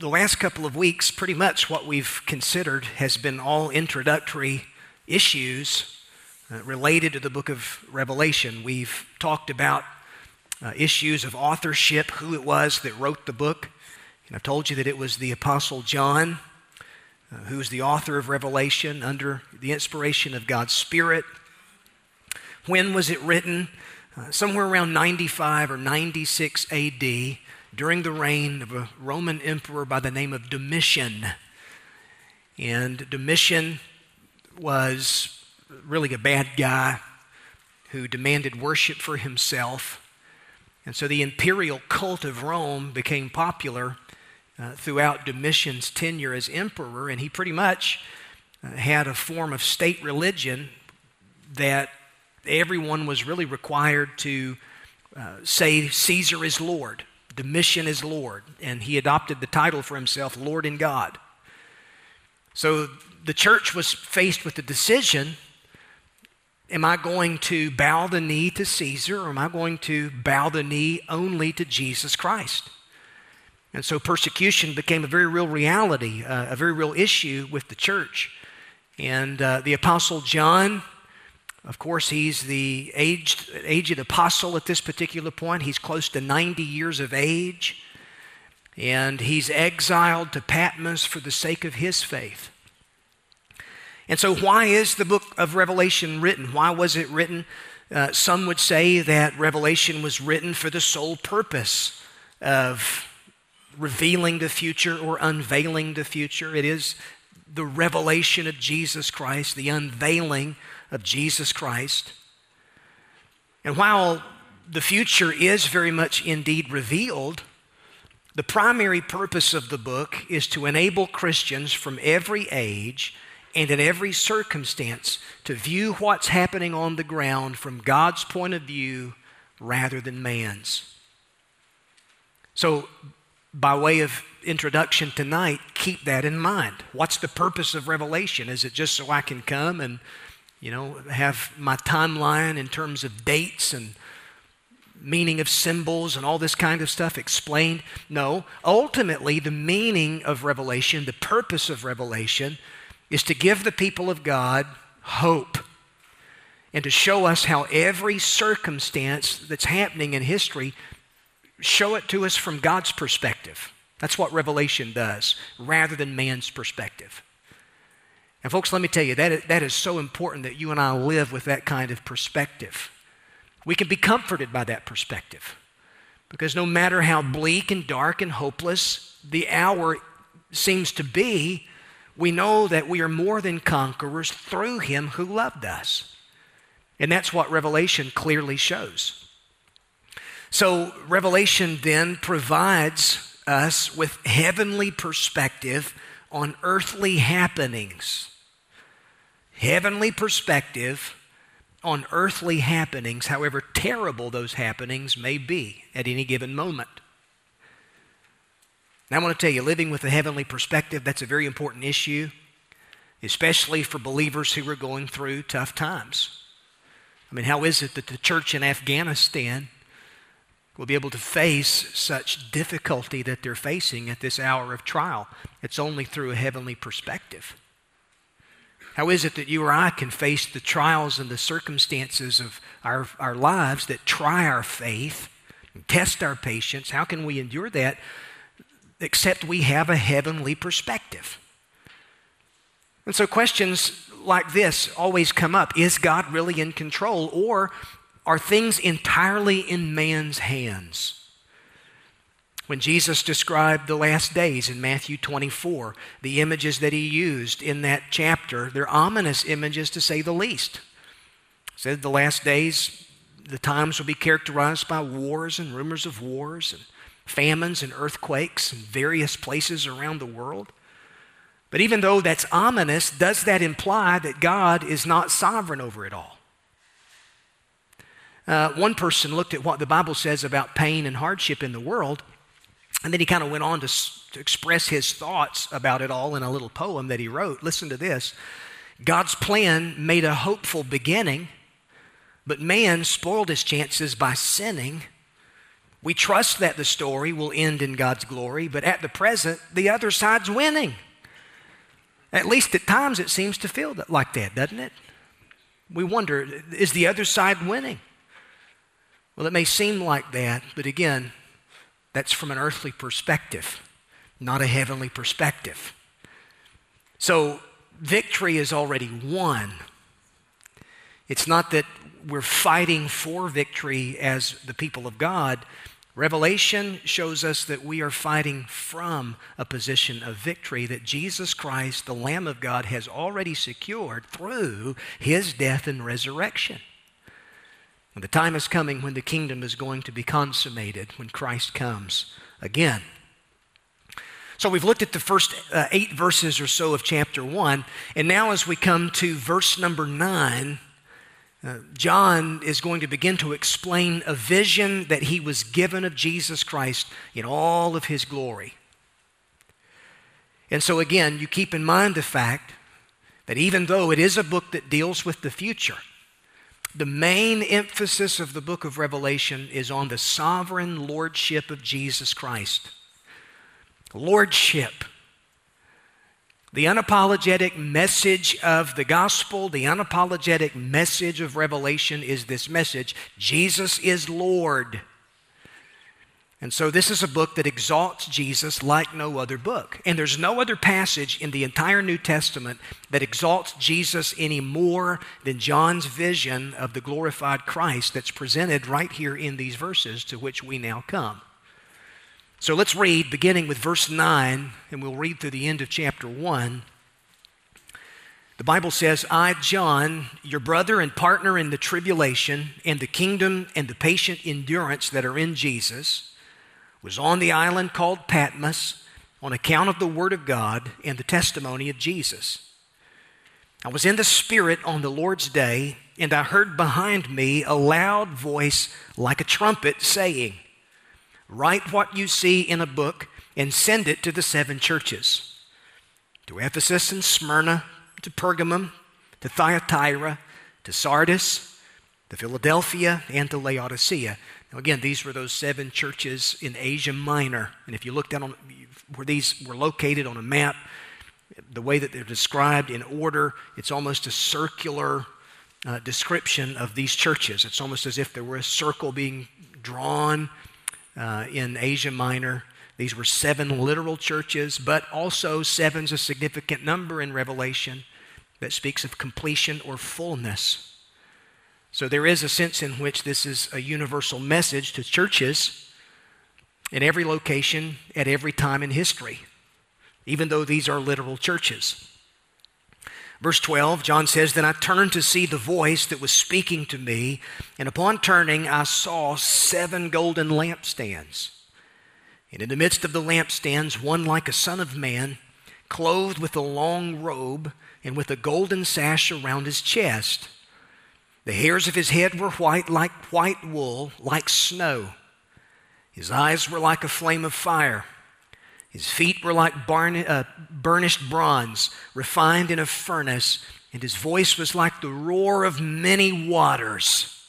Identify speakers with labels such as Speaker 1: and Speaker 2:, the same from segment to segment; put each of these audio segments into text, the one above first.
Speaker 1: The last couple of weeks, pretty much what we've considered has been all introductory issues uh, related to the book of Revelation. We've talked about uh, issues of authorship, who it was that wrote the book. And I've told you that it was the Apostle John, uh, who is the author of Revelation under the inspiration of God's Spirit. When was it written? Somewhere around 95 or 96 AD during the reign of a Roman emperor by the name of Domitian. And Domitian was really a bad guy who demanded worship for himself. And so the imperial cult of Rome became popular uh, throughout Domitian's tenure as emperor, and he pretty much uh, had a form of state religion that everyone was really required to uh, say Caesar is Lord. Domitian is Lord, and he adopted the title for himself, Lord and God. So the church was faced with the decision Am I going to bow the knee to Caesar, or am I going to bow the knee only to Jesus Christ? And so persecution became a very real reality, uh, a very real issue with the church. And uh, the Apostle John, of course, he's the aged, aged apostle at this particular point. He's close to 90 years of age. And he's exiled to Patmos for the sake of his faith. And so, why is the book of Revelation written? Why was it written? Uh, some would say that Revelation was written for the sole purpose of revealing the future or unveiling the future. It is the revelation of Jesus Christ, the unveiling of Jesus Christ. And while the future is very much indeed revealed, the primary purpose of the book is to enable Christians from every age and in every circumstance to view what's happening on the ground from God's point of view rather than man's. So, by way of introduction tonight, keep that in mind. What's the purpose of Revelation? Is it just so I can come and you know, have my timeline in terms of dates and meaning of symbols and all this kind of stuff explained. No, ultimately, the meaning of Revelation, the purpose of Revelation, is to give the people of God hope and to show us how every circumstance that's happening in history show it to us from God's perspective. That's what Revelation does, rather than man's perspective. And, folks, let me tell you, that is, that is so important that you and I live with that kind of perspective. We can be comforted by that perspective because no matter how bleak and dark and hopeless the hour seems to be, we know that we are more than conquerors through Him who loved us. And that's what Revelation clearly shows. So, Revelation then provides us with heavenly perspective on earthly happenings. Heavenly perspective on earthly happenings, however terrible those happenings may be at any given moment. Now, I want to tell you, living with a heavenly perspective, that's a very important issue, especially for believers who are going through tough times. I mean, how is it that the church in Afghanistan will be able to face such difficulty that they're facing at this hour of trial. It's only through a heavenly perspective. How is it that you or I can face the trials and the circumstances of our, our lives that try our faith and test our patience? How can we endure that except we have a heavenly perspective? And so questions like this always come up Is God really in control? Or are things entirely in man's hands. When Jesus described the last days in Matthew 24, the images that he used in that chapter, they're ominous images to say the least. He said the last days, the times will be characterized by wars and rumors of wars and famines and earthquakes in various places around the world. But even though that's ominous, does that imply that God is not sovereign over it all? Uh, one person looked at what the Bible says about pain and hardship in the world, and then he kind of went on to, to express his thoughts about it all in a little poem that he wrote. Listen to this God's plan made a hopeful beginning, but man spoiled his chances by sinning. We trust that the story will end in God's glory, but at the present, the other side's winning. At least at times it seems to feel like that, doesn't it? We wonder is the other side winning? Well, it may seem like that, but again, that's from an earthly perspective, not a heavenly perspective. So, victory is already won. It's not that we're fighting for victory as the people of God. Revelation shows us that we are fighting from a position of victory that Jesus Christ, the Lamb of God, has already secured through his death and resurrection. And the time is coming when the kingdom is going to be consummated, when Christ comes again. So we've looked at the first uh, eight verses or so of chapter one, and now as we come to verse number nine, uh, John is going to begin to explain a vision that he was given of Jesus Christ in all of his glory. And so, again, you keep in mind the fact that even though it is a book that deals with the future, the main emphasis of the book of Revelation is on the sovereign lordship of Jesus Christ. Lordship the unapologetic message of the gospel, the unapologetic message of Revelation is this message Jesus is Lord. And so, this is a book that exalts Jesus like no other book. And there's no other passage in the entire New Testament that exalts Jesus any more than John's vision of the glorified Christ that's presented right here in these verses to which we now come. So let's read, beginning with verse 9, and we'll read through the end of chapter 1. The Bible says, I, John, your brother and partner in the tribulation and the kingdom and the patient endurance that are in Jesus, was on the island called Patmos on account of the Word of God and the testimony of Jesus. I was in the Spirit on the Lord's day, and I heard behind me a loud voice like a trumpet saying, Write what you see in a book and send it to the seven churches to Ephesus and Smyrna, to Pergamum, to Thyatira, to Sardis, to Philadelphia, and to Laodicea. Now, again, these were those seven churches in Asia Minor. And if you look down on where these were located on a map, the way that they're described in order, it's almost a circular uh, description of these churches. It's almost as if there were a circle being drawn uh, in Asia Minor. These were seven literal churches, but also seven's a significant number in Revelation that speaks of completion or fullness. So there is a sense in which this is a universal message to churches in every location at every time in history, even though these are literal churches. Verse 12, John says, Then I turned to see the voice that was speaking to me, and upon turning, I saw seven golden lampstands. And in the midst of the lampstands, one like a son of man, clothed with a long robe and with a golden sash around his chest. The hairs of his head were white like white wool, like snow. His eyes were like a flame of fire. His feet were like barn, uh, burnished bronze, refined in a furnace, and his voice was like the roar of many waters.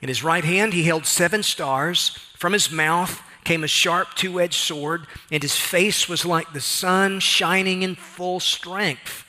Speaker 1: In his right hand he held seven stars. From his mouth came a sharp two edged sword, and his face was like the sun shining in full strength.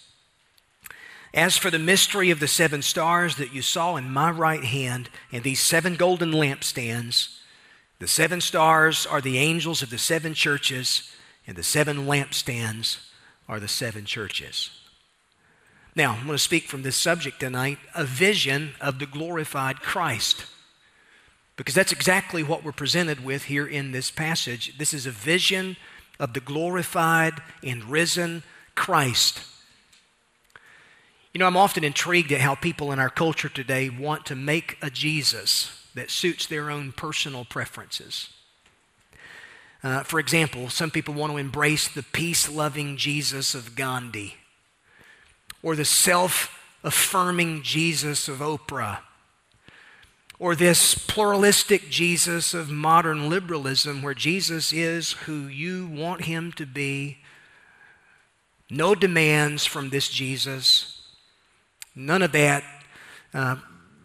Speaker 1: As for the mystery of the seven stars that you saw in my right hand, and these seven golden lampstands, the seven stars are the angels of the seven churches, and the seven lampstands are the seven churches. Now, I'm going to speak from this subject tonight a vision of the glorified Christ. Because that's exactly what we're presented with here in this passage. This is a vision of the glorified and risen Christ. You know, I'm often intrigued at how people in our culture today want to make a Jesus that suits their own personal preferences. Uh, for example, some people want to embrace the peace loving Jesus of Gandhi or the self affirming Jesus of Oprah or this pluralistic Jesus of modern liberalism where Jesus is who you want him to be. No demands from this Jesus. None of that. Uh,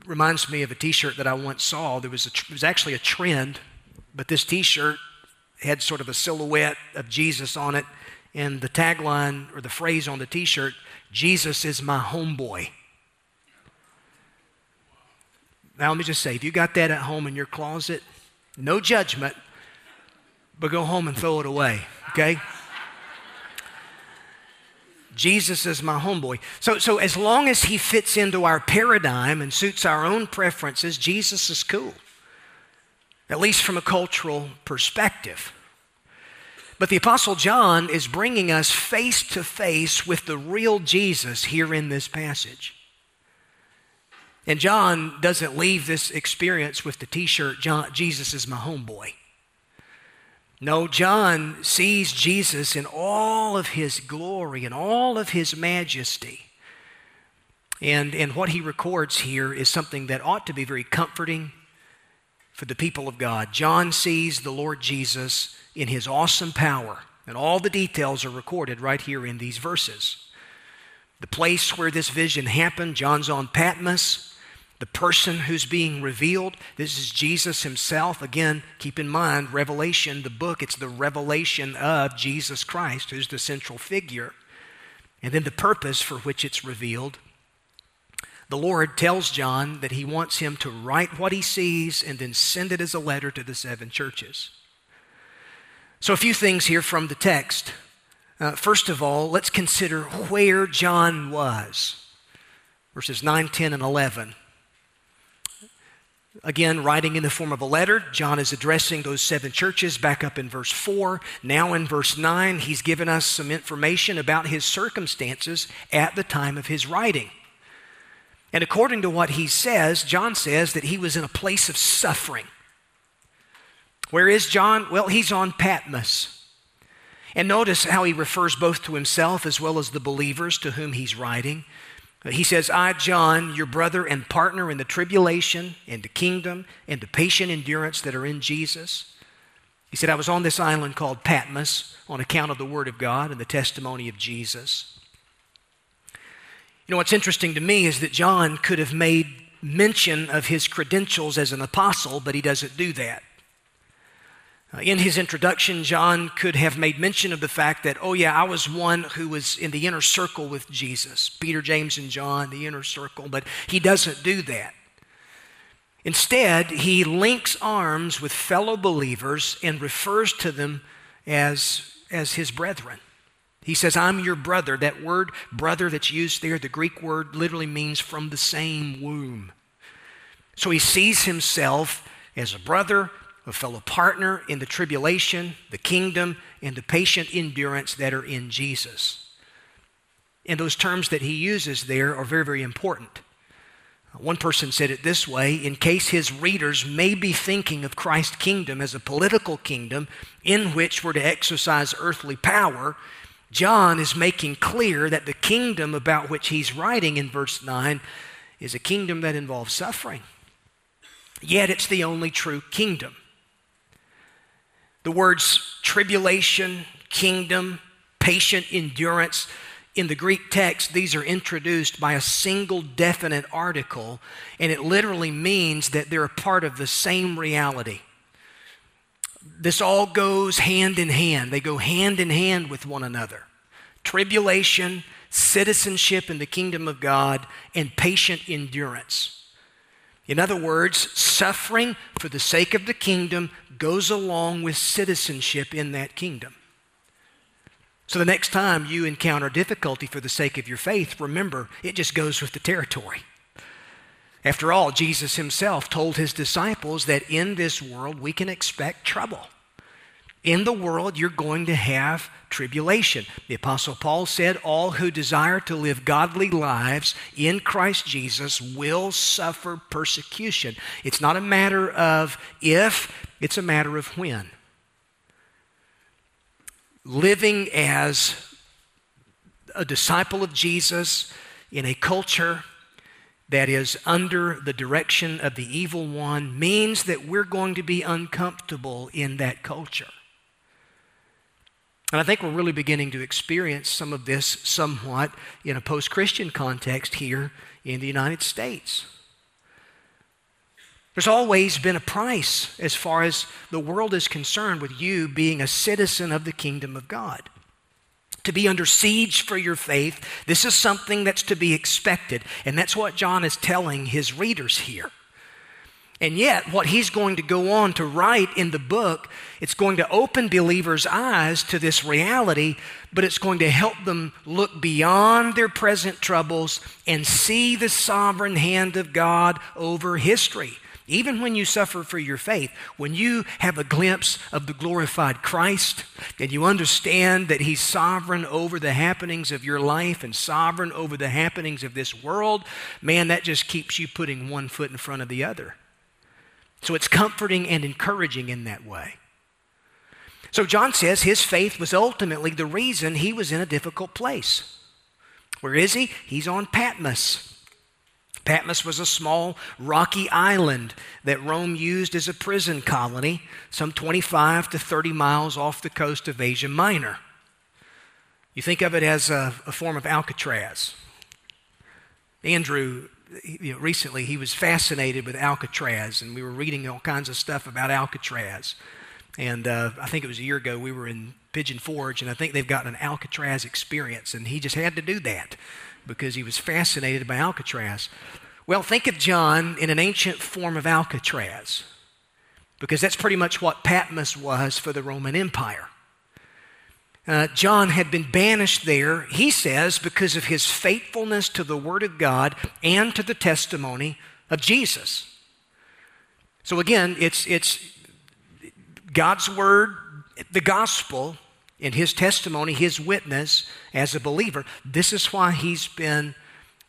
Speaker 1: reminds me of a t shirt that I once saw. There was, a, it was actually a trend, but this t shirt had sort of a silhouette of Jesus on it, and the tagline or the phrase on the t shirt, Jesus is my homeboy. Now, let me just say, if you got that at home in your closet, no judgment, but go home and throw it away, okay? Jesus is my homeboy. So, so as long as he fits into our paradigm and suits our own preferences, Jesus is cool, at least from a cultural perspective. But the Apostle John is bringing us face to face with the real Jesus here in this passage. And John doesn't leave this experience with the t shirt, Jesus is my homeboy. No, John sees Jesus in all of his glory and all of his majesty. And, and what he records here is something that ought to be very comforting for the people of God. John sees the Lord Jesus in his awesome power, and all the details are recorded right here in these verses. The place where this vision happened, John's on Patmos. The person who's being revealed, this is Jesus himself. Again, keep in mind, Revelation, the book, it's the revelation of Jesus Christ, who's the central figure. And then the purpose for which it's revealed. The Lord tells John that he wants him to write what he sees and then send it as a letter to the seven churches. So, a few things here from the text. Uh, first of all, let's consider where John was. Verses 9, 10, and 11. Again, writing in the form of a letter, John is addressing those seven churches back up in verse 4. Now, in verse 9, he's given us some information about his circumstances at the time of his writing. And according to what he says, John says that he was in a place of suffering. Where is John? Well, he's on Patmos. And notice how he refers both to himself as well as the believers to whom he's writing. He says, I, John, your brother and partner in the tribulation and the kingdom and the patient endurance that are in Jesus. He said, I was on this island called Patmos on account of the Word of God and the testimony of Jesus. You know, what's interesting to me is that John could have made mention of his credentials as an apostle, but he doesn't do that. Uh, in his introduction, John could have made mention of the fact that, oh, yeah, I was one who was in the inner circle with Jesus Peter, James, and John, the inner circle, but he doesn't do that. Instead, he links arms with fellow believers and refers to them as, as his brethren. He says, I'm your brother. That word brother that's used there, the Greek word literally means from the same womb. So he sees himself as a brother a fellow partner in the tribulation, the kingdom, and the patient endurance that are in Jesus. And those terms that he uses there are very, very important. One person said it this way in case his readers may be thinking of Christ's kingdom as a political kingdom in which we're to exercise earthly power, John is making clear that the kingdom about which he's writing in verse 9 is a kingdom that involves suffering. Yet it's the only true kingdom. The words tribulation, kingdom, patient endurance, in the Greek text, these are introduced by a single definite article, and it literally means that they're a part of the same reality. This all goes hand in hand, they go hand in hand with one another. Tribulation, citizenship in the kingdom of God, and patient endurance. In other words, suffering for the sake of the kingdom goes along with citizenship in that kingdom. So the next time you encounter difficulty for the sake of your faith, remember, it just goes with the territory. After all, Jesus himself told his disciples that in this world we can expect trouble. In the world, you're going to have tribulation. The Apostle Paul said, All who desire to live godly lives in Christ Jesus will suffer persecution. It's not a matter of if, it's a matter of when. Living as a disciple of Jesus in a culture that is under the direction of the evil one means that we're going to be uncomfortable in that culture. And I think we're really beginning to experience some of this somewhat in a post Christian context here in the United States. There's always been a price as far as the world is concerned with you being a citizen of the kingdom of God to be under siege for your faith. This is something that's to be expected. And that's what John is telling his readers here. And yet, what he's going to go on to write in the book, it's going to open believers' eyes to this reality, but it's going to help them look beyond their present troubles and see the sovereign hand of God over history. Even when you suffer for your faith, when you have a glimpse of the glorified Christ and you understand that He's sovereign over the happenings of your life and sovereign over the happenings of this world, man, that just keeps you putting one foot in front of the other. So it's comforting and encouraging in that way. So John says his faith was ultimately the reason he was in a difficult place. Where is he? He's on Patmos. Patmos was a small rocky island that Rome used as a prison colony, some 25 to 30 miles off the coast of Asia Minor. You think of it as a, a form of Alcatraz. Andrew, you know, recently, he was fascinated with Alcatraz, and we were reading all kinds of stuff about Alcatraz. And uh, I think it was a year ago, we were in Pigeon Forge, and I think they've got an Alcatraz experience, and he just had to do that because he was fascinated by Alcatraz. Well, think of John in an ancient form of Alcatraz, because that's pretty much what Patmos was for the Roman Empire. Uh, John had been banished there, he says, because of his faithfulness to the Word of God and to the testimony of Jesus. So again, it's, it's God's Word, the gospel, in his testimony, his witness as a believer. This is why he's been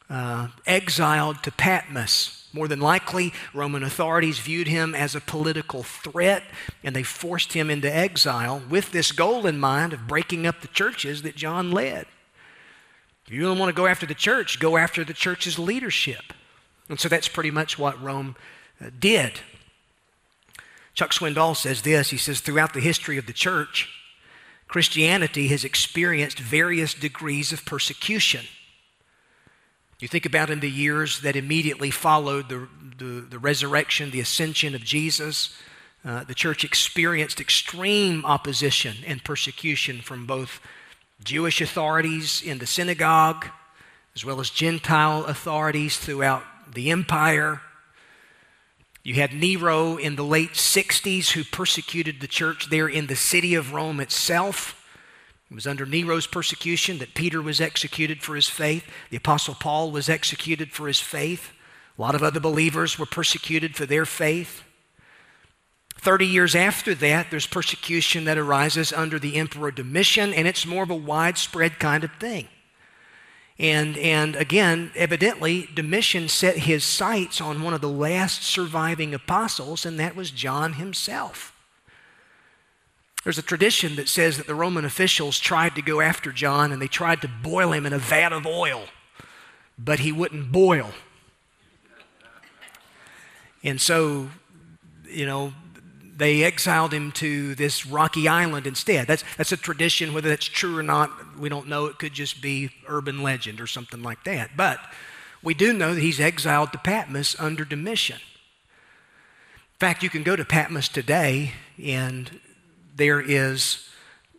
Speaker 1: uh, exiled to Patmos. More than likely, Roman authorities viewed him as a political threat and they forced him into exile with this goal in mind of breaking up the churches that John led. If you don't want to go after the church, go after the church's leadership. And so that's pretty much what Rome uh, did. Chuck Swindoll says this he says, throughout the history of the church, Christianity has experienced various degrees of persecution. You think about in the years that immediately followed the, the, the resurrection, the ascension of Jesus, uh, the church experienced extreme opposition and persecution from both Jewish authorities in the synagogue, as well as Gentile authorities throughout the empire. You had Nero in the late 60s who persecuted the church there in the city of Rome itself. It was under Nero's persecution that Peter was executed for his faith. The Apostle Paul was executed for his faith. A lot of other believers were persecuted for their faith. 30 years after that, there's persecution that arises under the Emperor Domitian, and it's more of a widespread kind of thing. And, and again, evidently, Domitian set his sights on one of the last surviving apostles, and that was John himself. There's a tradition that says that the Roman officials tried to go after John and they tried to boil him in a vat of oil, but he wouldn't boil. And so, you know, they exiled him to this rocky island instead. That's, that's a tradition. Whether that's true or not, we don't know. It could just be urban legend or something like that. But we do know that he's exiled to Patmos under Domitian. In fact, you can go to Patmos today, and there is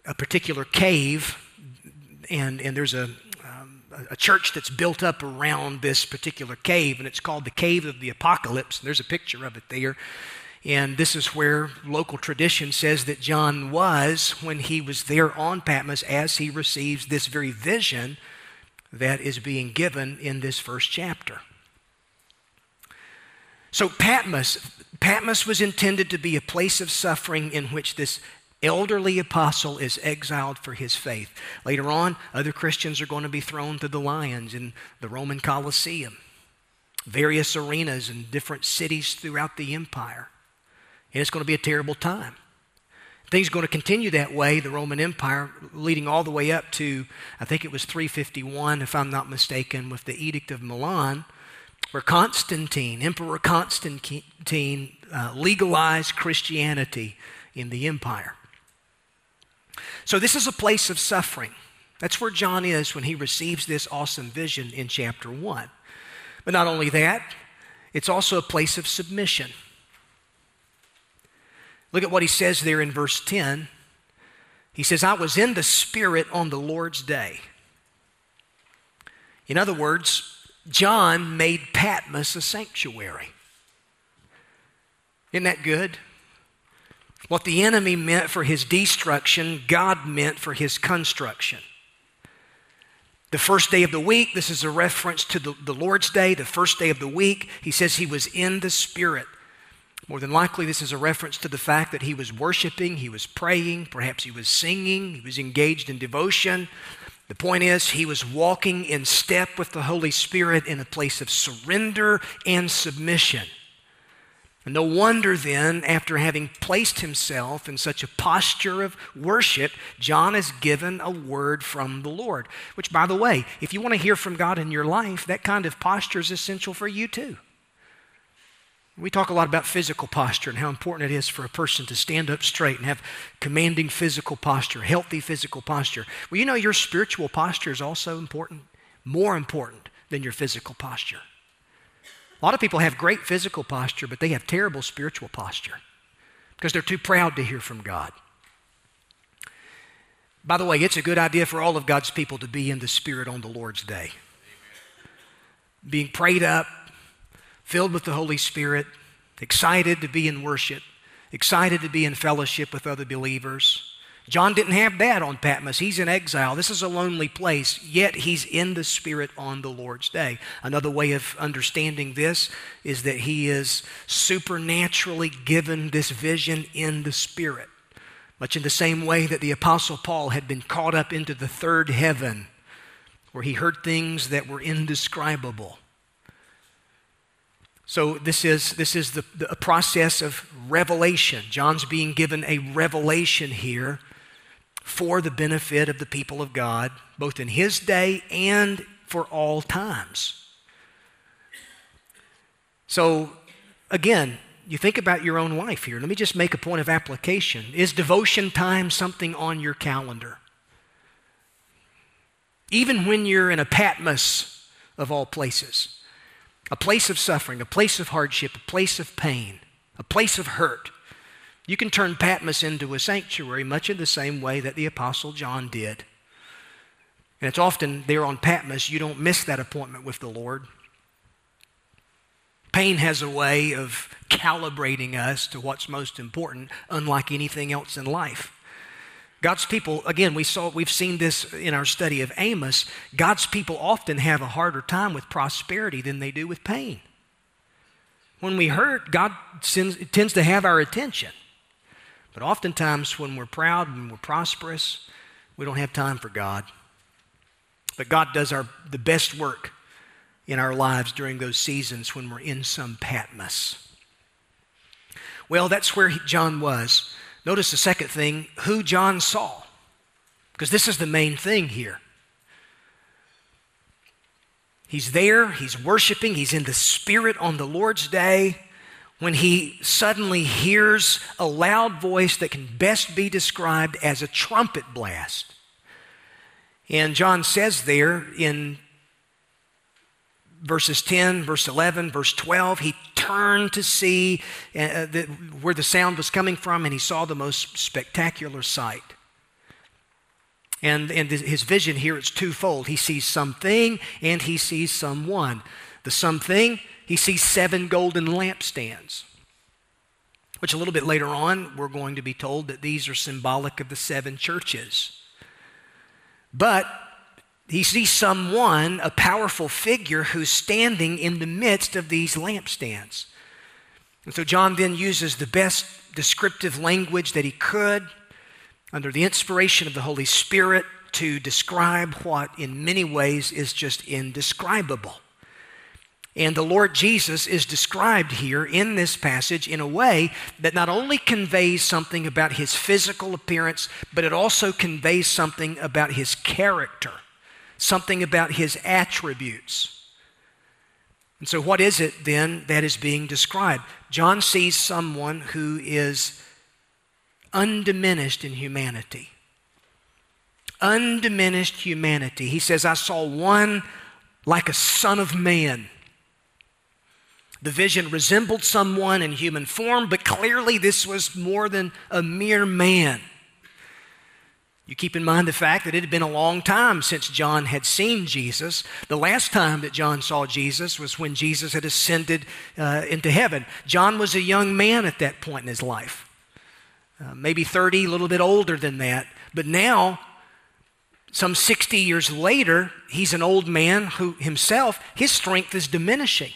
Speaker 1: a particular cave, and, and there's a, um, a church that's built up around this particular cave, and it's called the Cave of the Apocalypse. And There's a picture of it there. And this is where local tradition says that John was when he was there on Patmos as he receives this very vision that is being given in this first chapter. So, Patmos, Patmos was intended to be a place of suffering in which this elderly apostle is exiled for his faith. Later on, other Christians are going to be thrown to the lions in the Roman Colosseum, various arenas in different cities throughout the empire. And it's going to be a terrible time. Things are going to continue that way, the Roman Empire, leading all the way up to, I think it was 351, if I'm not mistaken, with the Edict of Milan, where Constantine, Emperor Constantine, uh, legalized Christianity in the empire. So, this is a place of suffering. That's where John is when he receives this awesome vision in chapter 1. But not only that, it's also a place of submission. Look at what he says there in verse 10. He says, I was in the Spirit on the Lord's day. In other words, John made Patmos a sanctuary. Isn't that good? What the enemy meant for his destruction, God meant for his construction. The first day of the week, this is a reference to the, the, Lord's Day, the first day of the week. He says he was in the Spirit. More than likely, this is a reference to the fact that he was worshiping, he was praying, perhaps he was singing, he was engaged in devotion. The point is, he was walking in step with the Holy Spirit in a place of surrender and submission. And no wonder then, after having placed himself in such a posture of worship, John is given a word from the Lord. Which, by the way, if you want to hear from God in your life, that kind of posture is essential for you too. We talk a lot about physical posture and how important it is for a person to stand up straight and have commanding physical posture, healthy physical posture. Well, you know, your spiritual posture is also important, more important than your physical posture. A lot of people have great physical posture, but they have terrible spiritual posture because they're too proud to hear from God. By the way, it's a good idea for all of God's people to be in the Spirit on the Lord's day. Being prayed up, filled with the Holy Spirit, excited to be in worship, excited to be in fellowship with other believers. John didn't have that on Patmos. He's in exile. This is a lonely place, yet he's in the Spirit on the Lord's day. Another way of understanding this is that he is supernaturally given this vision in the Spirit. Much in the same way that the Apostle Paul had been caught up into the third heaven, where he heard things that were indescribable. So this is, this is the, the process of revelation. John's being given a revelation here for the benefit of the people of God, both in his day and for all times. So, again, you think about your own life here. Let me just make a point of application. Is devotion time something on your calendar? Even when you're in a Patmos of all places, a place of suffering, a place of hardship, a place of pain, a place of hurt. You can turn Patmos into a sanctuary much in the same way that the Apostle John did. And it's often there on Patmos, you don't miss that appointment with the Lord. Pain has a way of calibrating us to what's most important, unlike anything else in life. God's people, again, we saw, we've seen this in our study of Amos. God's people often have a harder time with prosperity than they do with pain. When we hurt, God sends, tends to have our attention. But oftentimes, when we're proud, when we're prosperous, we don't have time for God. But God does our, the best work in our lives during those seasons when we're in some Patmos. Well, that's where he, John was. Notice the second thing who John saw, because this is the main thing here. He's there, he's worshiping, he's in the Spirit on the Lord's day when he suddenly hears a loud voice that can best be described as a trumpet blast. And John says there in verses 10, verse 11, verse 12, he turned to see uh, the, where the sound was coming from and he saw the most spectacular sight. And, and his vision here is twofold. He sees something and he sees someone. The something he sees seven golden lampstands, which a little bit later on, we're going to be told that these are symbolic of the seven churches. But he sees someone, a powerful figure, who's standing in the midst of these lampstands. And so John then uses the best descriptive language that he could. under the inspiration of the Holy Spirit to describe what, in many ways, is just indescribable. And the Lord Jesus is described here in this passage in a way that not only conveys something about his physical appearance, but it also conveys something about his character, something about his attributes. And so, what is it then that is being described? John sees someone who is undiminished in humanity. Undiminished humanity. He says, I saw one like a son of man. The vision resembled someone in human form, but clearly this was more than a mere man. You keep in mind the fact that it had been a long time since John had seen Jesus. The last time that John saw Jesus was when Jesus had ascended uh, into heaven. John was a young man at that point in his life, uh, maybe 30, a little bit older than that. But now, some 60 years later, he's an old man who himself, his strength is diminishing.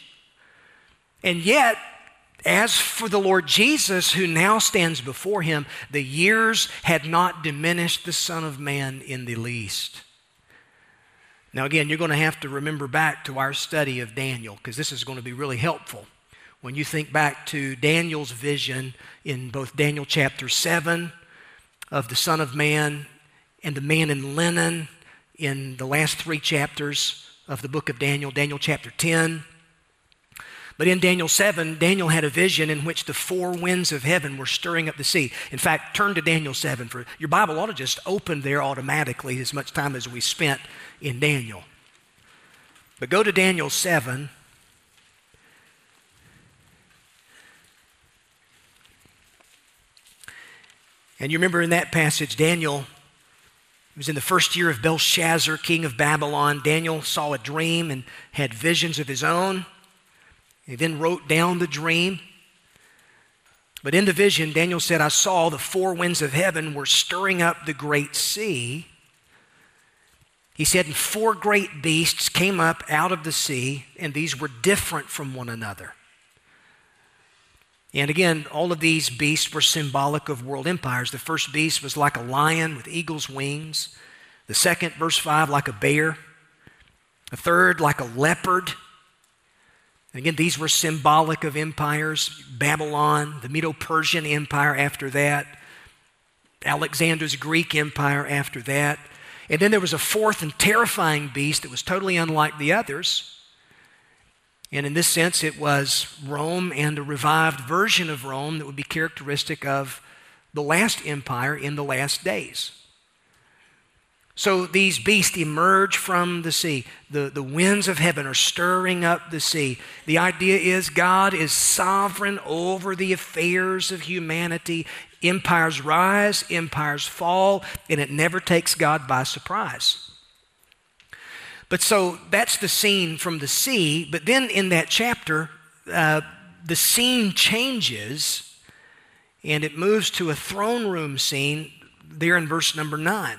Speaker 1: And yet, as for the Lord Jesus, who now stands before him, the years had not diminished the Son of Man in the least. Now, again, you're going to have to remember back to our study of Daniel, because this is going to be really helpful. When you think back to Daniel's vision in both Daniel chapter 7 of the Son of Man and the man in linen in the last three chapters of the book of Daniel, Daniel chapter 10, but in Daniel 7, Daniel had a vision in which the four winds of heaven were stirring up the sea. In fact, turn to Daniel 7 for your Bible ought to just open there automatically as much time as we spent in Daniel. But go to Daniel 7. And you remember in that passage, Daniel was in the first year of Belshazzar, king of Babylon. Daniel saw a dream and had visions of his own. He then wrote down the dream. But in the vision, Daniel said, I saw the four winds of heaven were stirring up the great sea. He said, and four great beasts came up out of the sea, and these were different from one another. And again, all of these beasts were symbolic of world empires. The first beast was like a lion with eagle's wings. The second, verse 5, like a bear. The third, like a leopard. Again, these were symbolic of empires Babylon, the Medo Persian Empire after that, Alexander's Greek Empire after that. And then there was a fourth and terrifying beast that was totally unlike the others. And in this sense, it was Rome and a revived version of Rome that would be characteristic of the last empire in the last days. So these beasts emerge from the sea. The, the winds of heaven are stirring up the sea. The idea is God is sovereign over the affairs of humanity. Empires rise, empires fall, and it never takes God by surprise. But so that's the scene from the sea. But then in that chapter, uh, the scene changes and it moves to a throne room scene there in verse number nine.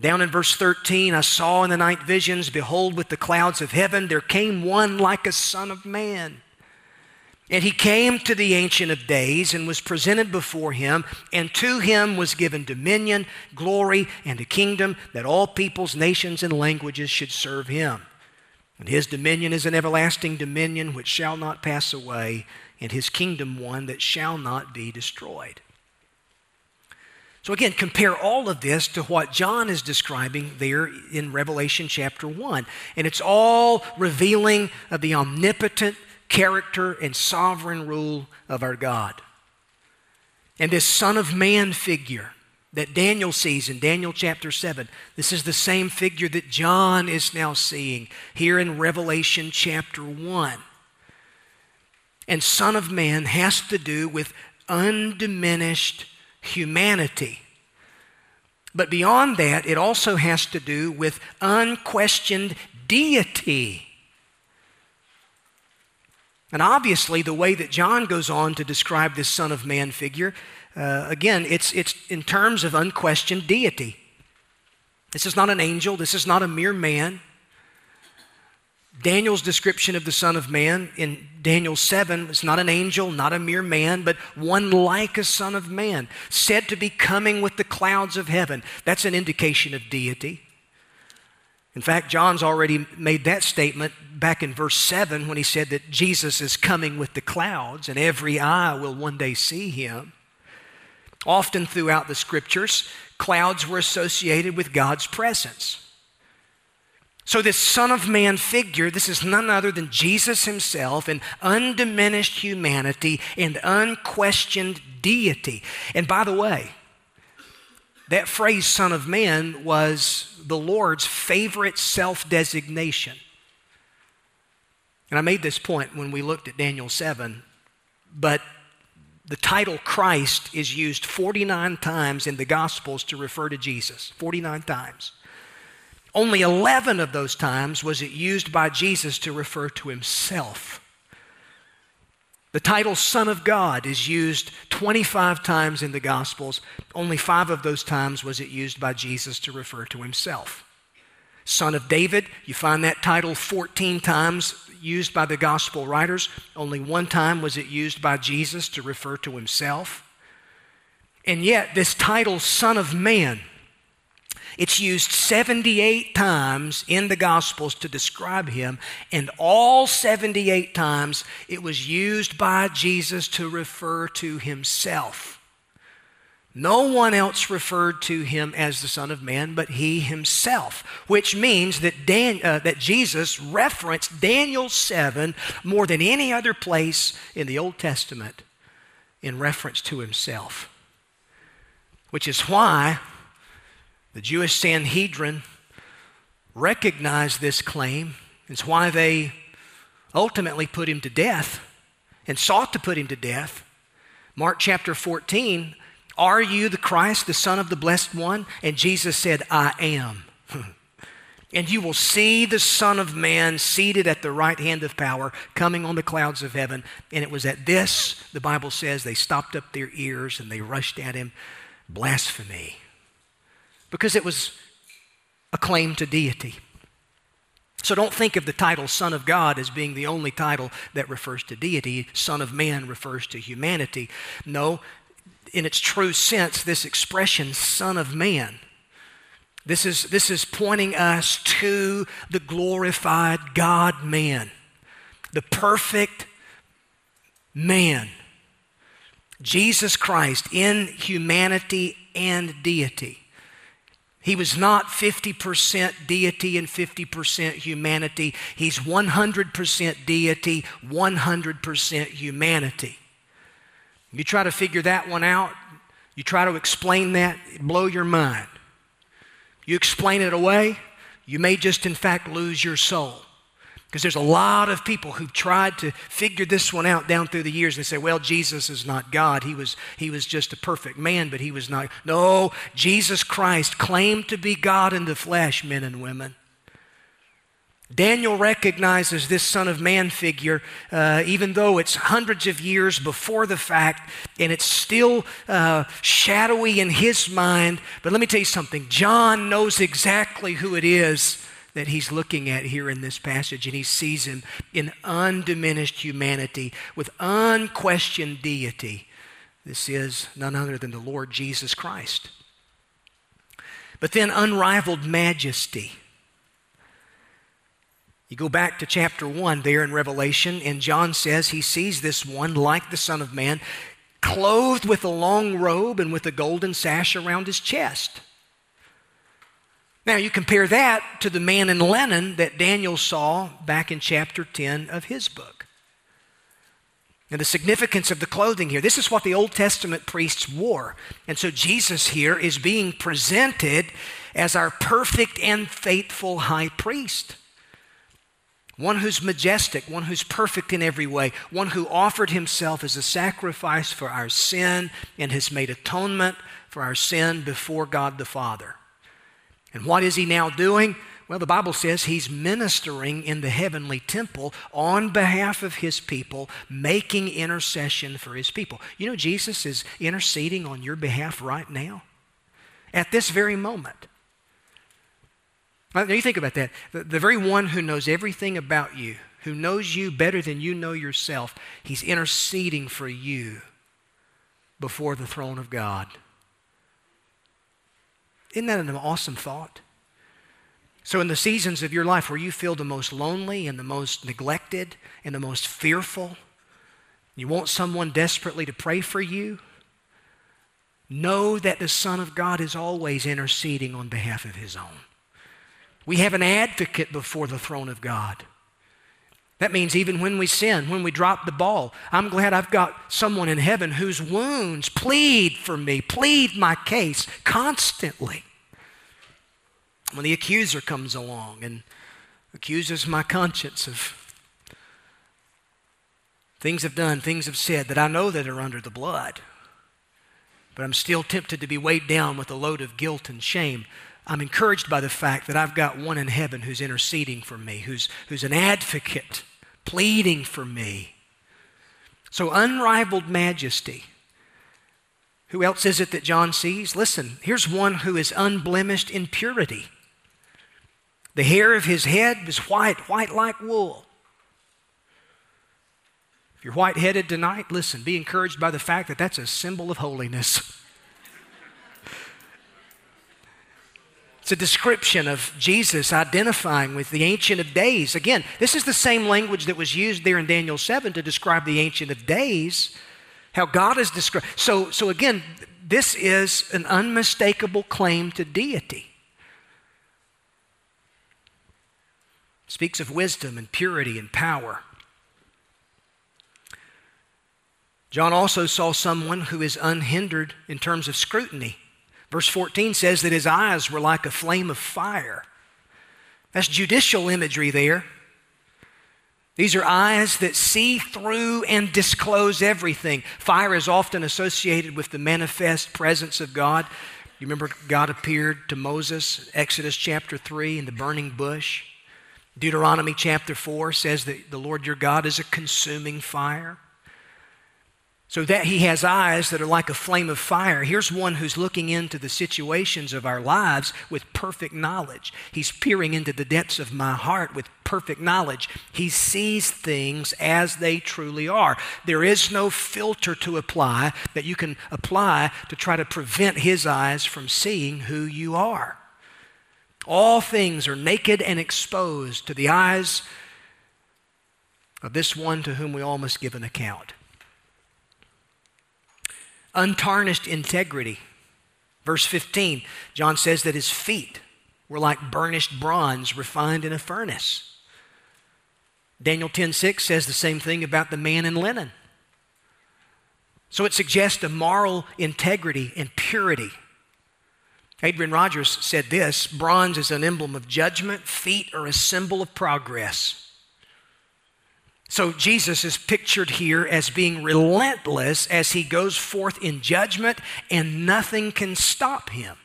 Speaker 1: Down in verse 13, I saw in the night visions, behold, with the clouds of heaven, there came one like a son of man. And he came to the Ancient of Days and was presented before him, and to him was given dominion, glory, and a kingdom that all peoples, nations, and languages should serve him. And his dominion is an everlasting dominion which shall not pass away, and his kingdom one that shall not be destroyed. So, again, compare all of this to what John is describing there in Revelation chapter 1. And it's all revealing of the omnipotent character and sovereign rule of our God. And this Son of Man figure that Daniel sees in Daniel chapter 7, this is the same figure that John is now seeing here in Revelation chapter 1. And Son of Man has to do with undiminished humanity. But beyond that, it also has to do with unquestioned deity. And obviously, the way that John goes on to describe this Son of Man figure, uh, again, it's, it's in terms of unquestioned deity. This is not an angel, this is not a mere man. Daniel's description of the Son of Man in Daniel 7 is not an angel, not a mere man, but one like a Son of Man, said to be coming with the clouds of heaven. That's an indication of deity. In fact, John's already made that statement back in verse 7 when he said that Jesus is coming with the clouds and every eye will one day see him. Often throughout the scriptures, clouds were associated with God's presence. So, this Son of Man figure, this is none other than Jesus himself in undiminished humanity and unquestioned deity. And by the way, that phrase, Son of Man, was the Lord's favorite self designation. And I made this point when we looked at Daniel 7, but the title Christ is used 49 times in the Gospels to refer to Jesus. 49 times. Only 11 of those times was it used by Jesus to refer to himself. The title Son of God is used 25 times in the Gospels. Only five of those times was it used by Jesus to refer to himself. Son of David, you find that title 14 times used by the Gospel writers. Only one time was it used by Jesus to refer to himself. And yet, this title, Son of Man, it's used 78 times in the Gospels to describe him, and all 78 times it was used by Jesus to refer to himself. No one else referred to him as the Son of Man but he himself, which means that, Dan, uh, that Jesus referenced Daniel 7 more than any other place in the Old Testament in reference to himself. Which is why the Jewish Sanhedrin recognized this claim. It's why they ultimately put him to death and sought to put him to death. Mark chapter 14 Are you the Christ, the Son of the Blessed One? And Jesus said, I am. and you will see the Son of Man seated at the right hand of power, coming on the clouds of heaven. And it was at this, the Bible says, they stopped up their ears and they rushed at him. Blasphemy because it was a claim to deity. So don't think of the title Son of God as being the only title that refers to deity. Son of Man refers to humanity. No, in its true sense, this expression, Son of Man, this is, this is pointing us to the glorified God man, the perfect man, Jesus Christ in humanity and deity. He was not 50% deity and 50% humanity. He's 100% deity, 100% humanity. You try to figure that one out, you try to explain that, it blow your mind. You explain it away, you may just in fact lose your soul. Because there's a lot of people who've tried to figure this one out down through the years. They say, well, Jesus is not God. He was, he was just a perfect man, but he was not. No, Jesus Christ claimed to be God in the flesh, men and women. Daniel recognizes this Son of Man figure, uh, even though it's hundreds of years before the fact, and it's still uh, shadowy in his mind. But let me tell you something John knows exactly who it is that he's looking at here in this passage, and he sees him in undiminished humanity with unquestioned deity. This is none other than the Lord Jesus Christ. But then, unrivaled majesty. You go back to chapter 1 there in Revelation, and John says he sees this one like the Son of Man, clothed with a long robe and with a golden sash around his chest. Now, you compare that to the man in linen that Daniel saw back in chapter 10 of his book. And the significance of the clothing here. This is what the Old Testament priests wore. And so Jesus here is being presented as our perfect and faithful high priest. One who's majestic, one who's perfect in every way, one who offered himself as a sacrifice for our sin and has made atonement for our sin before God the Father. And what is he now doing? Well, the Bible says he's ministering in the heavenly temple on behalf of his people, making intercession for his people. You know, Jesus is interceding on your behalf right now, at this very moment. Now, you think about that. The, the very one who knows everything about you, who knows you better than you know yourself, he's interceding for you before the throne of God. Isn't that an awesome thought? So, in the seasons of your life where you feel the most lonely and the most neglected and the most fearful, you want someone desperately to pray for you, know that the Son of God is always interceding on behalf of His own. We have an advocate before the throne of God. That means even when we sin, when we drop the ball, I'm glad I've got someone in heaven whose wounds plead for me, plead my case constantly. When the accuser comes along and accuses my conscience of things I've done, things I've said that I know that are under the blood, but I'm still tempted to be weighed down with a load of guilt and shame. I'm encouraged by the fact that I've got one in heaven who's interceding for me, who's, who's an advocate, pleading for me. So, unrivaled majesty. Who else is it that John sees? Listen, here's one who is unblemished in purity. The hair of his head is white, white like wool. If you're white headed tonight, listen, be encouraged by the fact that that's a symbol of holiness. It's a description of Jesus identifying with the Ancient of Days. Again, this is the same language that was used there in Daniel 7 to describe the Ancient of Days, how God is described. So, so again, this is an unmistakable claim to deity. speaks of wisdom and purity and power. John also saw someone who is unhindered in terms of scrutiny. Verse 14 says that his eyes were like a flame of fire. That's judicial imagery there. These are eyes that see through and disclose everything. Fire is often associated with the manifest presence of God. You remember God appeared to Moses, Exodus chapter 3, in the burning bush. Deuteronomy chapter 4 says that the Lord your God is a consuming fire. So that he has eyes that are like a flame of fire. Here's one who's looking into the situations of our lives with perfect knowledge. He's peering into the depths of my heart with perfect knowledge. He sees things as they truly are. There is no filter to apply that you can apply to try to prevent his eyes from seeing who you are. All things are naked and exposed to the eyes of this one to whom we all must give an account untarnished integrity. Verse 15, John says that his feet were like burnished bronze refined in a furnace. Daniel 10:6 says the same thing about the man in linen. So it suggests a moral integrity and purity. Adrian Rogers said this bronze is an emblem of judgment, feet are a symbol of progress. So Jesus is pictured here as being relentless as he goes forth in judgment, and nothing can stop him.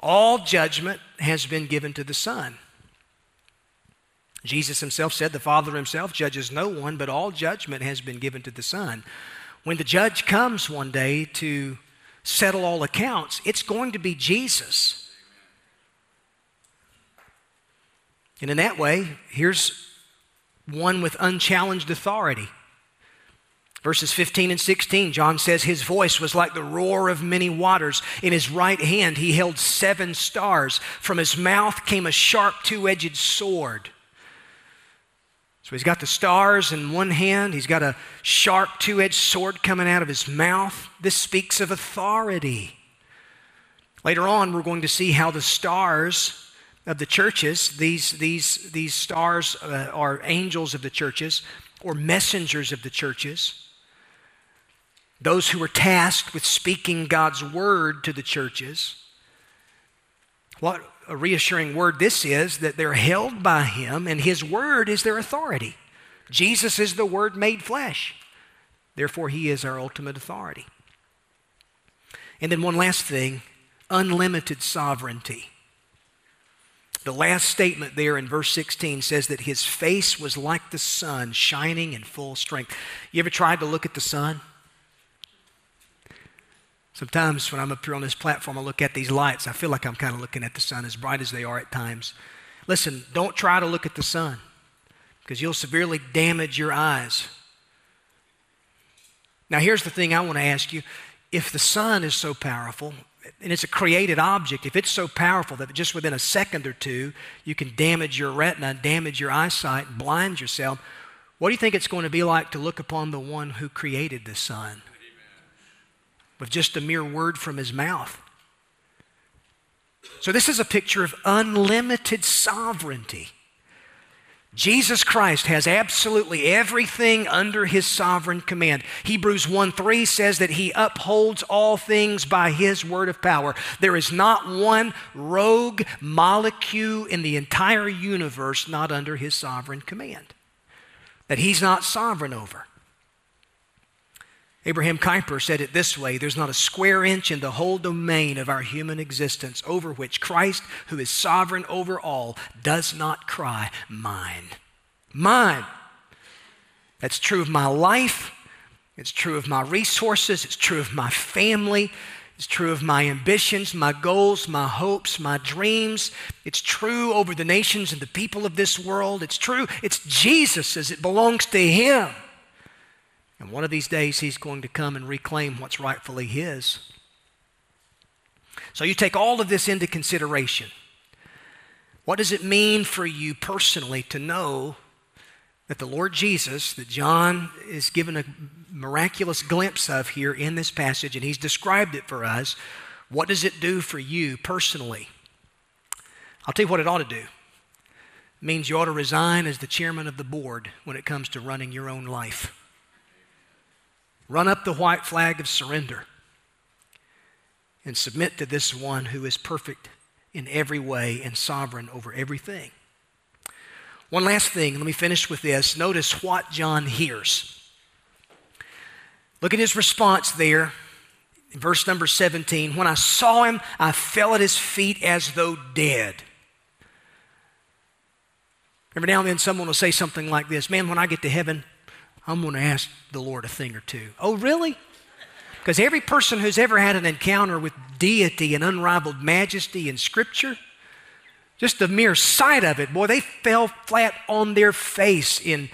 Speaker 1: All judgment has been given to the Son. Jesus himself said, The Father himself judges no one, but all judgment has been given to the Son. When the judge comes one day to settle all accounts, it's going to be Jesus. And in that way, here's one with unchallenged authority. Verses 15 and 16, John says his voice was like the roar of many waters. In his right hand he held seven stars. From his mouth came a sharp two edged sword. So he's got the stars in one hand, he's got a sharp two edged sword coming out of his mouth. This speaks of authority. Later on, we're going to see how the stars of the churches, these, these, these stars uh, are angels of the churches or messengers of the churches. Those who are tasked with speaking God's word to the churches. What a reassuring word this is that they're held by Him and His word is their authority. Jesus is the Word made flesh. Therefore, He is our ultimate authority. And then one last thing unlimited sovereignty. The last statement there in verse 16 says that his face was like the sun, shining in full strength. You ever tried to look at the sun? Sometimes when I'm up here on this platform, I look at these lights. I feel like I'm kind of looking at the sun as bright as they are at times. Listen, don't try to look at the sun because you'll severely damage your eyes. Now, here's the thing I want to ask you. If the sun is so powerful, and it's a created object, if it's so powerful that just within a second or two you can damage your retina, damage your eyesight, blind yourself, what do you think it's going to be like to look upon the one who created the sun? with just a mere word from his mouth. So, this is a picture of unlimited sovereignty. Jesus Christ has absolutely everything under his sovereign command. Hebrews 1 3 says that he upholds all things by his word of power. There is not one rogue molecule in the entire universe not under his sovereign command, that he's not sovereign over. Abraham Kuyper said it this way There's not a square inch in the whole domain of our human existence over which Christ, who is sovereign over all, does not cry, Mine. Mine. That's true of my life. It's true of my resources. It's true of my family. It's true of my ambitions, my goals, my hopes, my dreams. It's true over the nations and the people of this world. It's true. It's Jesus's. It belongs to Him. And one of these days, he's going to come and reclaim what's rightfully his. So you take all of this into consideration. What does it mean for you personally to know that the Lord Jesus, that John is given a miraculous glimpse of here in this passage, and he's described it for us, what does it do for you personally? I'll tell you what it ought to do. It means you ought to resign as the chairman of the board when it comes to running your own life. Run up the white flag of surrender and submit to this one who is perfect in every way and sovereign over everything. One last thing, let me finish with this. Notice what John hears. Look at his response there in verse number 17. When I saw him, I fell at his feet as though dead. Every now and then, someone will say something like this Man, when I get to heaven, I'm going to ask the Lord a thing or two. Oh, really? Because every person who's ever had an encounter with deity and unrivaled majesty in Scripture, just the mere sight of it, boy, they fell flat on their face in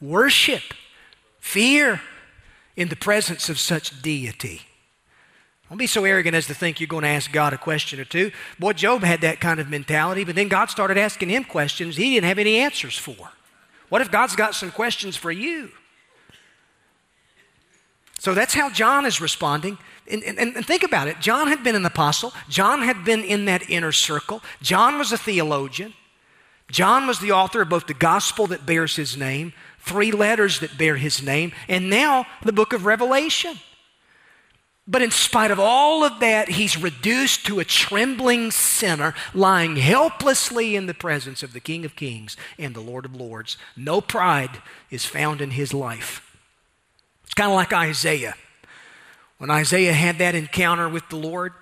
Speaker 1: worship, fear, in the presence of such deity. Don't be so arrogant as to think you're going to ask God a question or two. Boy, Job had that kind of mentality, but then God started asking him questions he didn't have any answers for. What if God's got some questions for you? So that's how John is responding. And, and, and, think about it. John had been an apostle. John had been in that inner circle. John was a theologian. John was the author of both the gospel that bears his name, three letters that bear his name, and now the book of Revelation. But in spite of all of that, he's reduced to a trembling sinner lying helplessly in the presence of the King of Kings and the Lord of Lords. No pride is found in his life. It's kind of like Isaiah. When Isaiah had that encounter with the Lord,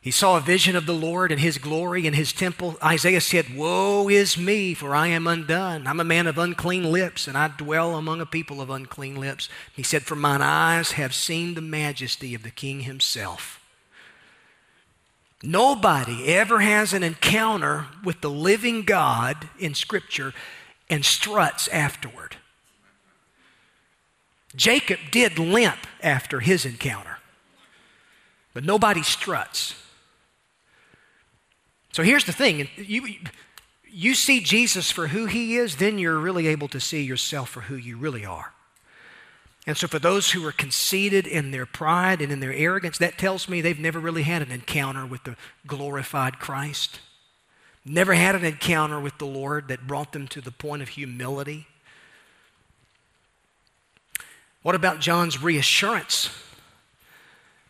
Speaker 1: he saw a vision of the Lord and his glory in his temple. Isaiah said, Woe is me, for I am undone. I'm a man of unclean lips, and I dwell among a people of unclean lips. He said, For mine eyes have seen the majesty of the king himself. Nobody ever has an encounter with the living God in Scripture and struts afterward. Jacob did limp after his encounter, but nobody struts. So here's the thing you, you see Jesus for who he is, then you're really able to see yourself for who you really are. And so, for those who are conceited in their pride and in their arrogance, that tells me they've never really had an encounter with the glorified Christ. Never had an encounter with the Lord that brought them to the point of humility. What about John's reassurance?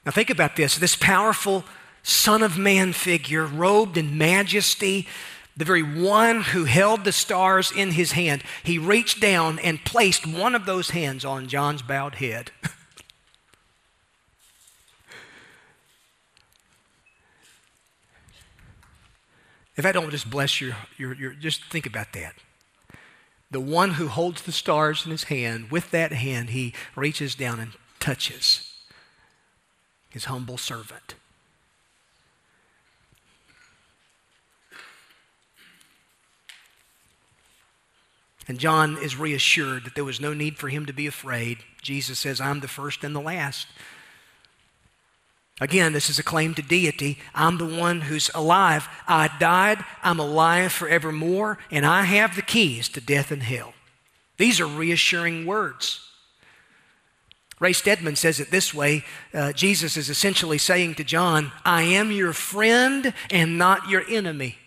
Speaker 1: Now, think about this this powerful Son of Man figure, robed in majesty, the very one who held the stars in his hand, he reached down and placed one of those hands on John's bowed head. if I don't just bless your, your, your, just think about that. The one who holds the stars in his hand, with that hand, he reaches down and touches his humble servant. And John is reassured that there was no need for him to be afraid. Jesus says, I'm the first and the last. Again, this is a claim to deity. I'm the one who's alive. I died. I'm alive forevermore, and I have the keys to death and hell. These are reassuring words. Ray Stedman says it this way uh, Jesus is essentially saying to John, I am your friend and not your enemy.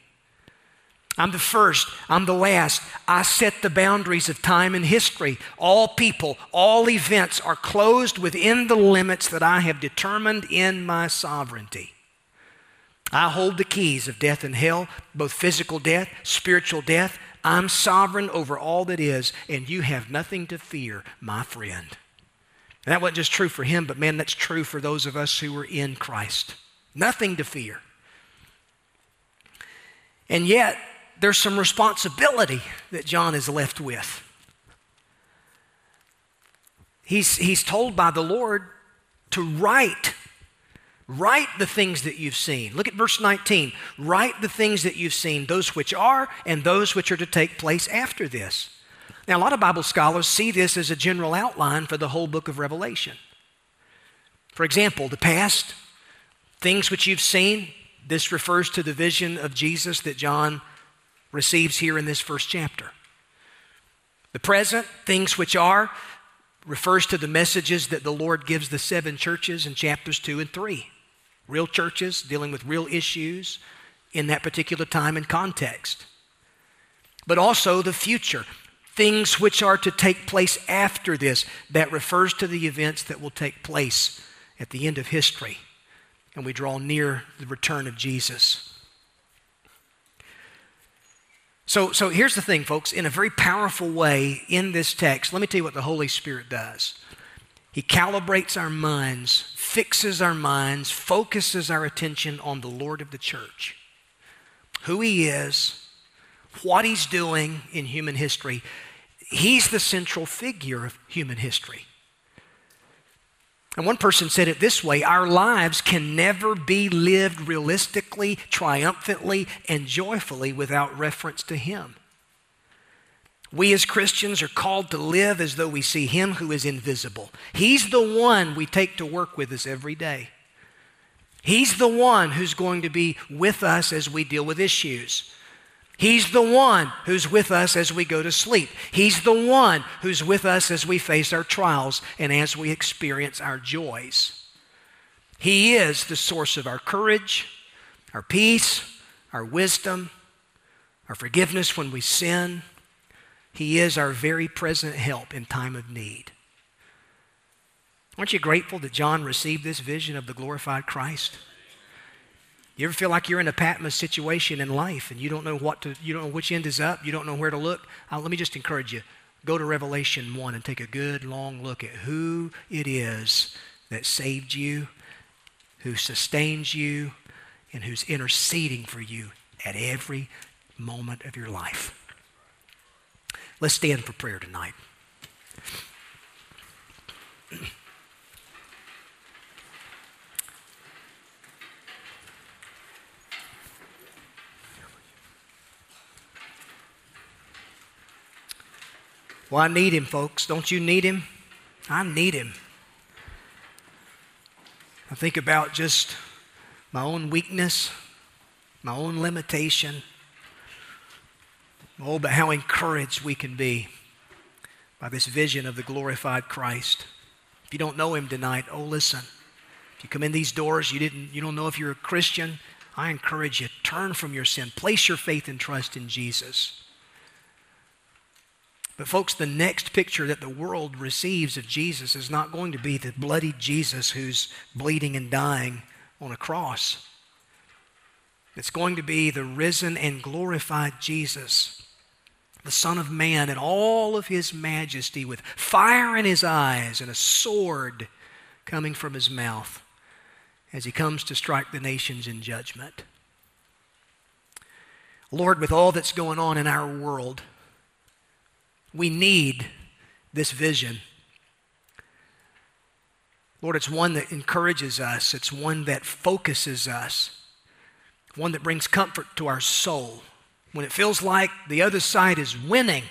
Speaker 1: I'm the first, I'm the last. I set the boundaries of time and history. All people, all events are closed within the limits that I have determined in my sovereignty. I hold the keys of death and hell, both physical death, spiritual death. I'm sovereign over all that is, and you have nothing to fear, my friend. And that wasn't just true for him, but man, that's true for those of us who are in Christ. Nothing to fear. And yet, there's some responsibility that John is left with. He's, he's told by the Lord to write. Write the things that you've seen. Look at verse 19. Write the things that you've seen, those which are and those which are to take place after this. Now, a lot of Bible scholars see this as a general outline for the whole book of Revelation. For example, the past, things which you've seen, this refers to the vision of Jesus that John receives here in this first chapter. The present, things which are, refers to the messages that the Lord gives the seven churches in chapters 2 and 3. Real churches dealing with real issues in that particular time and context. But also the future, things which are to take place after this, that refers to the events that will take place at the end of history. And we draw near the return of Jesus. So, so here's the thing, folks. In a very powerful way in this text, let me tell you what the Holy Spirit does. He calibrates our minds, fixes our minds, focuses our attention on the Lord of the church, who He is, what He's doing in human history. He's the central figure of human history. And one person said it this way Our lives can never be lived realistically, triumphantly, and joyfully without reference to Him. We as Christians are called to live as though we see Him who is invisible. He's the one we take to work with us every day. He's the one who's going to be with us as we deal with issues. He's the one who's with us as we go to sleep. He's the one who's with us as we face our trials and as we experience our joys. He is the source of our courage, our peace, our wisdom, our forgiveness when we sin. He is our very present help in time of need. Aren't you grateful that John received this vision of the glorified Christ? You ever feel like you're in a Patmos situation in life and you don't know what to, you don't know which end is up, you don't know where to look? Uh, let me just encourage you. Go to Revelation 1 and take a good long look at who it is that saved you, who sustains you, and who's interceding for you at every moment of your life. Let's stand for prayer tonight. Well, I need him, folks. Don't you need him? I need him. I think about just my own weakness, my own limitation. Oh, but how encouraged we can be by this vision of the glorified Christ. If you don't know him tonight, oh, listen. If you come in these doors, you, didn't, you don't know if you're a Christian, I encourage you, turn from your sin. Place your faith and trust in Jesus. But, folks, the next picture that the world receives of Jesus is not going to be the bloody Jesus who's bleeding and dying on a cross. It's going to be the risen and glorified Jesus, the Son of Man, in all of his majesty, with fire in his eyes and a sword coming from his mouth as he comes to strike the nations in judgment. Lord, with all that's going on in our world, we need this vision. Lord, it's one that encourages us, it's one that focuses us, one that brings comfort to our soul. When it feels like the other side is winning,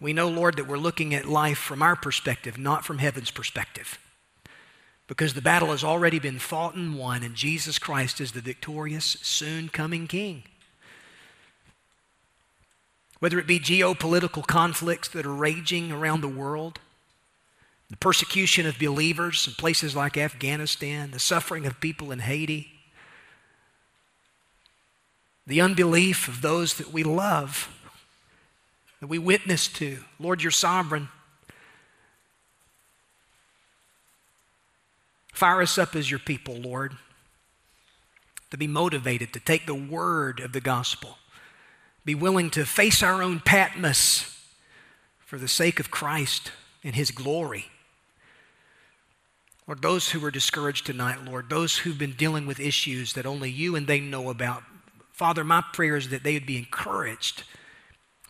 Speaker 1: we know, Lord, that we're looking at life from our perspective, not from heaven's perspective. Because the battle has already been fought and won, and Jesus Christ is the victorious, soon coming King. Whether it be geopolitical conflicts that are raging around the world, the persecution of believers in places like Afghanistan, the suffering of people in Haiti, the unbelief of those that we love, that we witness to. Lord, you're sovereign. Fire us up as your people, Lord, to be motivated to take the word of the gospel, be willing to face our own Patmos for the sake of Christ and his glory. Lord, those who are discouraged tonight, Lord, those who've been dealing with issues that only you and they know about, Father, my prayer is that they would be encouraged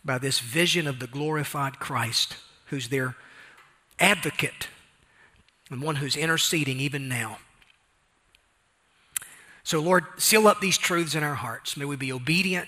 Speaker 1: by this vision of the glorified Christ who's their advocate and one who's interceding even now. So, Lord, seal up these truths in our hearts. May we be obedient.